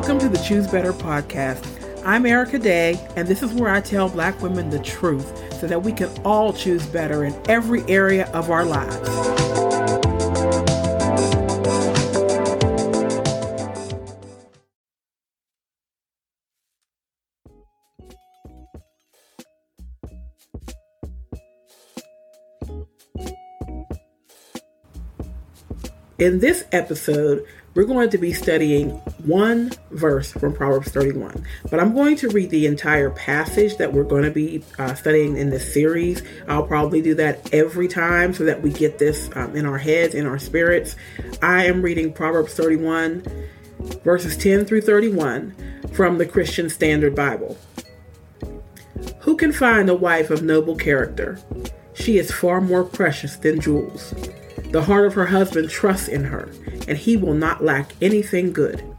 Welcome to the Choose Better podcast. I'm Erica Day, and this is where I tell Black women the truth so that we can all choose better in every area of our lives. In this episode, we're going to be studying one verse from Proverbs 31. But I'm going to read the entire passage that we're going to be uh, studying in this series. I'll probably do that every time so that we get this um, in our heads, in our spirits. I am reading Proverbs 31, verses 10 through 31 from the Christian Standard Bible. Who can find a wife of noble character? She is far more precious than jewels. The heart of her husband trusts in her, and he will not lack anything good.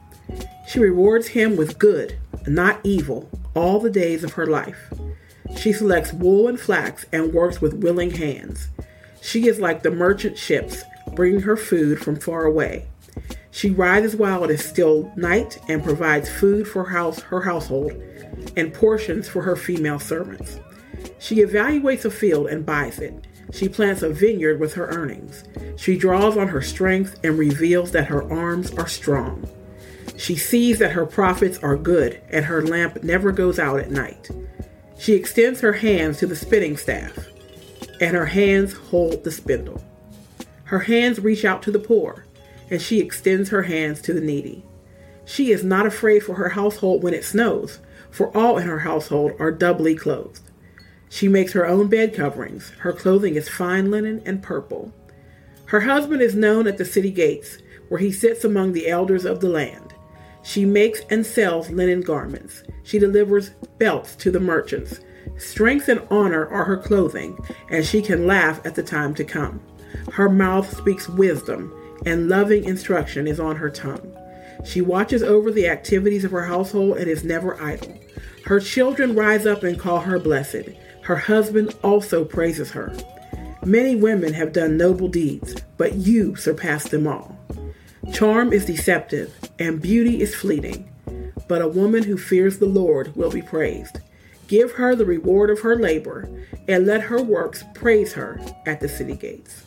She rewards him with good, not evil, all the days of her life. She selects wool and flax and works with willing hands. She is like the merchant ships, bringing her food from far away. She rises while it is still night and provides food for house, her household and portions for her female servants. She evaluates a field and buys it. She plants a vineyard with her earnings. She draws on her strength and reveals that her arms are strong. She sees that her profits are good and her lamp never goes out at night. She extends her hands to the spinning staff, and her hands hold the spindle. Her hands reach out to the poor, and she extends her hands to the needy. She is not afraid for her household when it snows, for all in her household are doubly clothed. She makes her own bed coverings. Her clothing is fine linen and purple. Her husband is known at the city gates, where he sits among the elders of the land. She makes and sells linen garments. She delivers belts to the merchants. Strength and honor are her clothing, and she can laugh at the time to come. Her mouth speaks wisdom, and loving instruction is on her tongue. She watches over the activities of her household and is never idle. Her children rise up and call her blessed. Her husband also praises her. Many women have done noble deeds, but you surpass them all. Charm is deceptive, and beauty is fleeting, but a woman who fears the Lord will be praised. Give her the reward of her labor, and let her works praise her at the city gates.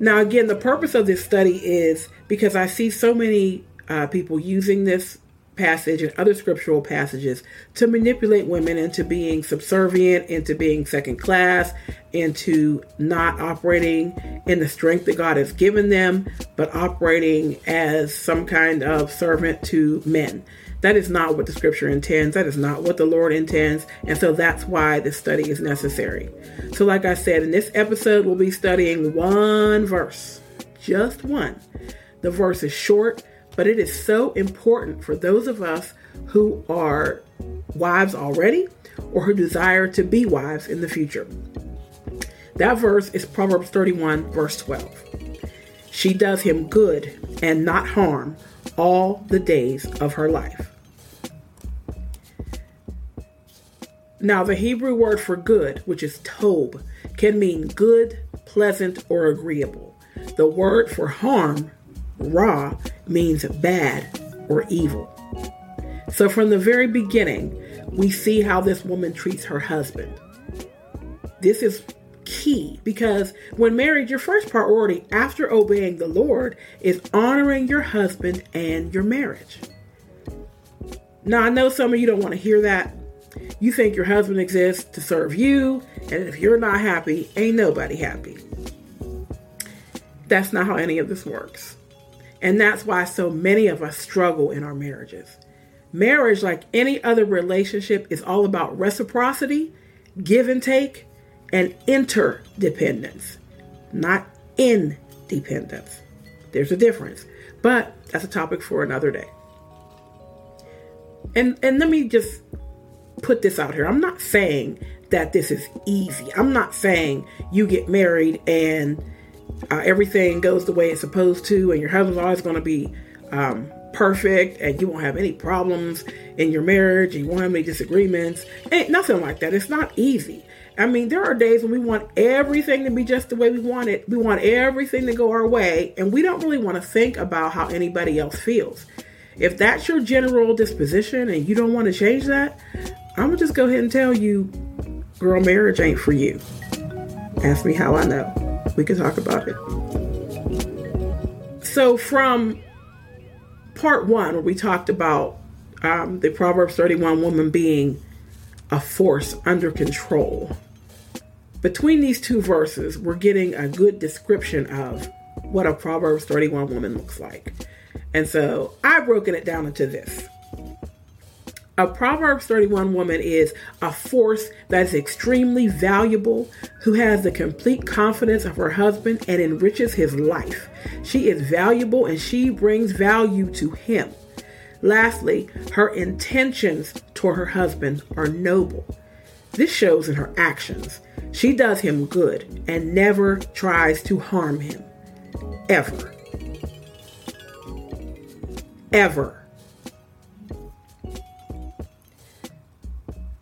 Now, again, the purpose of this study is because I see so many uh, people using this passage and other scriptural passages to manipulate women into being subservient, into being second class, into not operating in the strength that God has given them, but operating as some kind of servant to men. That is not what the scripture intends. That is not what the Lord intends. And so that's why this study is necessary. So, like I said, in this episode, we'll be studying one verse, just one. The verse is short but it is so important for those of us who are wives already or who desire to be wives in the future. That verse is Proverbs 31, verse 12. She does him good and not harm all the days of her life. Now, the Hebrew word for good, which is tob, can mean good, pleasant, or agreeable. The word for harm Ra means bad or evil. So from the very beginning, we see how this woman treats her husband. This is key because when married, your first priority after obeying the Lord is honoring your husband and your marriage. Now, I know some of you don't want to hear that. You think your husband exists to serve you, and if you're not happy, ain't nobody happy. That's not how any of this works. And that's why so many of us struggle in our marriages. Marriage, like any other relationship, is all about reciprocity, give and take, and interdependence, not independence. There's a difference, but that's a topic for another day. And and let me just put this out here. I'm not saying that this is easy. I'm not saying you get married and uh, everything goes the way it's supposed to, and your husband's always going to be um, perfect and you won't have any problems in your marriage, you won't have any disagreements. Ain't nothing like that. It's not easy. I mean, there are days when we want everything to be just the way we want it. We want everything to go our way, and we don't really want to think about how anybody else feels. If that's your general disposition and you don't want to change that, I'm gonna just go ahead and tell you, girl, marriage ain't for you. Ask me how I know. We can talk about it. So, from part one, where we talked about um, the Proverbs 31 woman being a force under control, between these two verses, we're getting a good description of what a Proverbs 31 woman looks like. And so I've broken it down into this. A Proverbs 31 woman is a force that is extremely valuable, who has the complete confidence of her husband and enriches his life. She is valuable and she brings value to him. Lastly, her intentions toward her husband are noble. This shows in her actions. She does him good and never tries to harm him. Ever. Ever.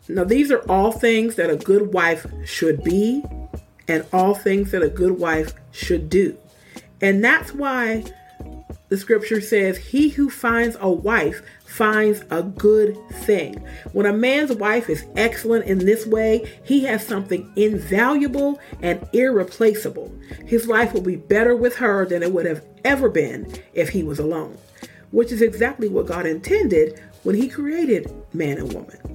Now, these are all things that a good wife should be and all things that a good wife should do. And that's why the scripture says, He who finds a wife finds a good thing. When a man's wife is excellent in this way, he has something invaluable and irreplaceable. His life will be better with her than it would have ever been if he was alone, which is exactly what God intended when he created man and woman.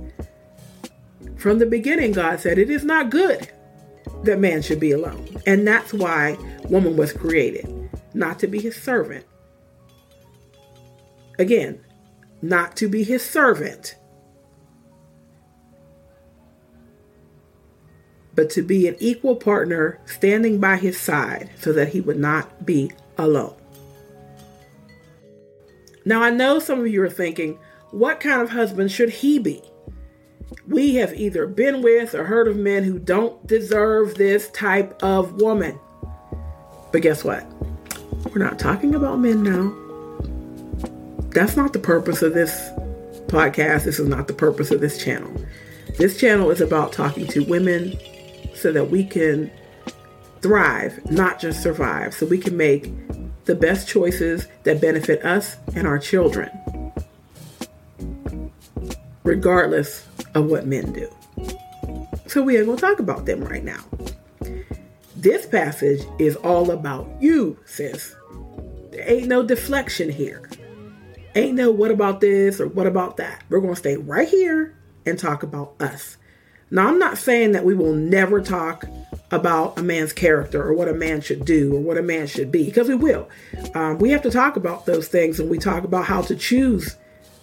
From the beginning, God said, It is not good that man should be alone. And that's why woman was created, not to be his servant. Again, not to be his servant, but to be an equal partner standing by his side so that he would not be alone. Now, I know some of you are thinking, what kind of husband should he be? We have either been with or heard of men who don't deserve this type of woman. But guess what? We're not talking about men now that's not the purpose of this podcast. This is not the purpose of this channel. This channel is about talking to women so that we can thrive, not just survive, so we can make the best choices that benefit us and our children, regardless of what men do. So we are going to talk about them right now. This passage is all about you, sis. There ain't no deflection here. Ain't no what about this or what about that. We're going to stay right here and talk about us. Now, I'm not saying that we will never talk about a man's character or what a man should do or what a man should be, because we will. Um, we have to talk about those things and we talk about how to choose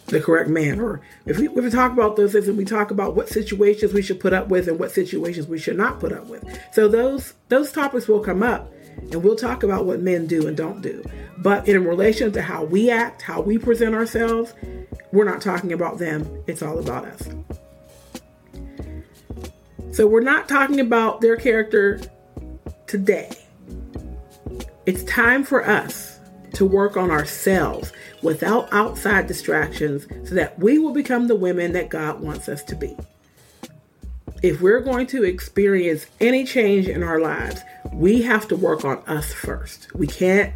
the correct manner. If we, if we talk about those things and we talk about what situations we should put up with and what situations we should not put up with. So those those topics will come up and we'll talk about what men do and don't do. But in relation to how we act, how we present ourselves, we're not talking about them. It's all about us. So we're not talking about their character today. It's time for us to work on ourselves without outside distractions so that we will become the women that God wants us to be. If we're going to experience any change in our lives, we have to work on us first. We can't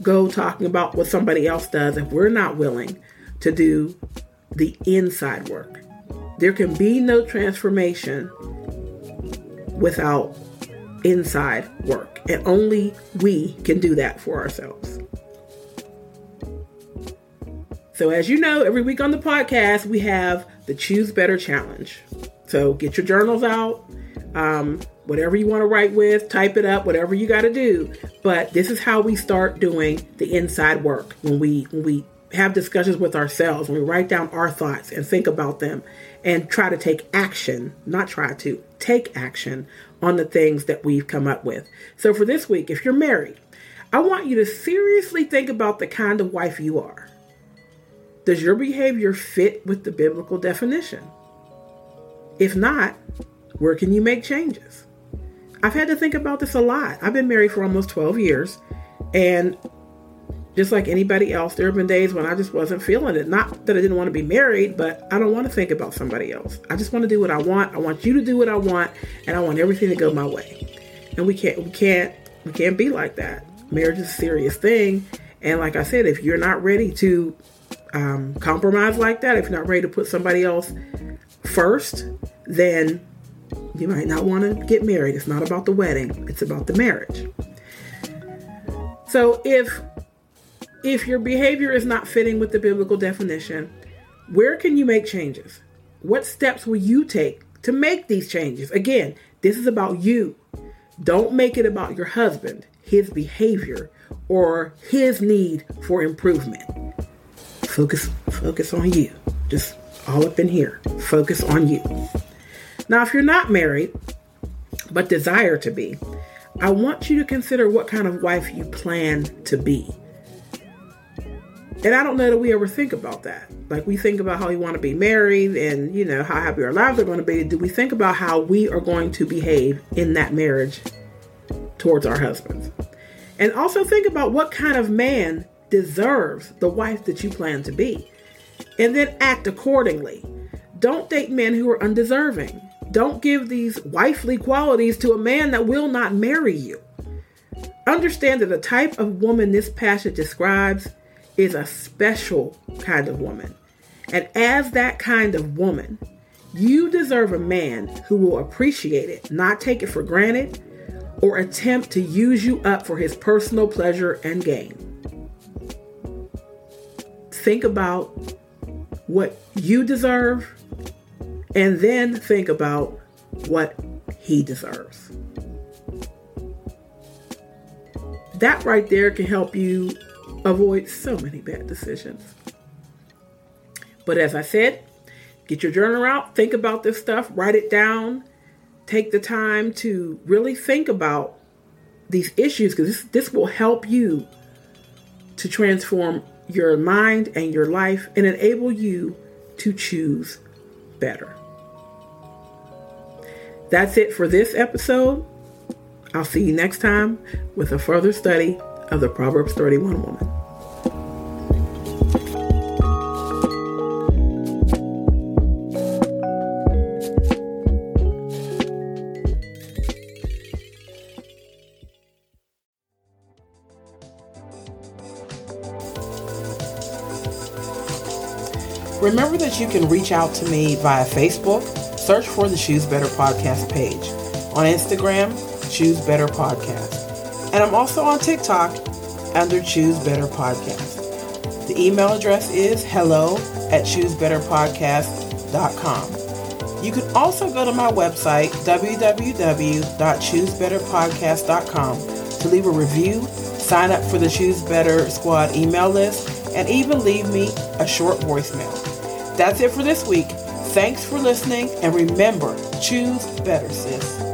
go talking about what somebody else does if we're not willing to do the inside work. There can be no transformation without inside work, and only we can do that for ourselves. So, as you know, every week on the podcast, we have the Choose Better Challenge. So, get your journals out. Um, whatever you want to write with, type it up, whatever you got to do. But this is how we start doing the inside work when we when we have discussions with ourselves, when we write down our thoughts and think about them and try to take action, not try to take action on the things that we've come up with. So for this week, if you're married, I want you to seriously think about the kind of wife you are. Does your behavior fit with the biblical definition? If not, where can you make changes? I've had to think about this a lot. I've been married for almost 12 years, and just like anybody else, there have been days when I just wasn't feeling it. Not that I didn't want to be married, but I don't want to think about somebody else. I just want to do what I want. I want you to do what I want, and I want everything to go my way. And we can't, we can't, we can't be like that. Marriage is a serious thing, and like I said, if you're not ready to um, compromise like that, if you're not ready to put somebody else first, then you might not want to get married. It's not about the wedding; it's about the marriage. So if if your behavior is not fitting with the biblical definition, where can you make changes? What steps will you take to make these changes? Again, this is about you. Don't make it about your husband, his behavior, or his need for improvement. Focus focus on you. Just all up in here. Focus on you. Now, if you're not married but desire to be, I want you to consider what kind of wife you plan to be. And I don't know that we ever think about that. Like we think about how we want to be married and, you know, how happy our lives are going to be. Do we think about how we are going to behave in that marriage towards our husbands? And also think about what kind of man deserves the wife that you plan to be. And then act accordingly. Don't date men who are undeserving. Don't give these wifely qualities to a man that will not marry you. Understand that the type of woman this passage describes is a special kind of woman. And as that kind of woman, you deserve a man who will appreciate it, not take it for granted, or attempt to use you up for his personal pleasure and gain. Think about what you deserve and then think about what he deserves. That right there can help you avoid so many bad decisions. But as I said, get your journal out, think about this stuff, write it down, take the time to really think about these issues because this, this will help you to transform your mind and your life and enable you to choose better. That's it for this episode. I'll see you next time with a further study of the Proverbs 31 woman. Remember that you can reach out to me via Facebook, search for the Choose Better Podcast page. On Instagram, Choose Better Podcast. And I'm also on TikTok under Choose Better Podcast. The email address is hello at choosebetterpodcast.com. You can also go to my website, www.choosebetterpodcast.com, to leave a review, sign up for the Choose Better Squad email list, and even leave me a short voicemail. That's it for this week. Thanks for listening, and remember, choose better, sis.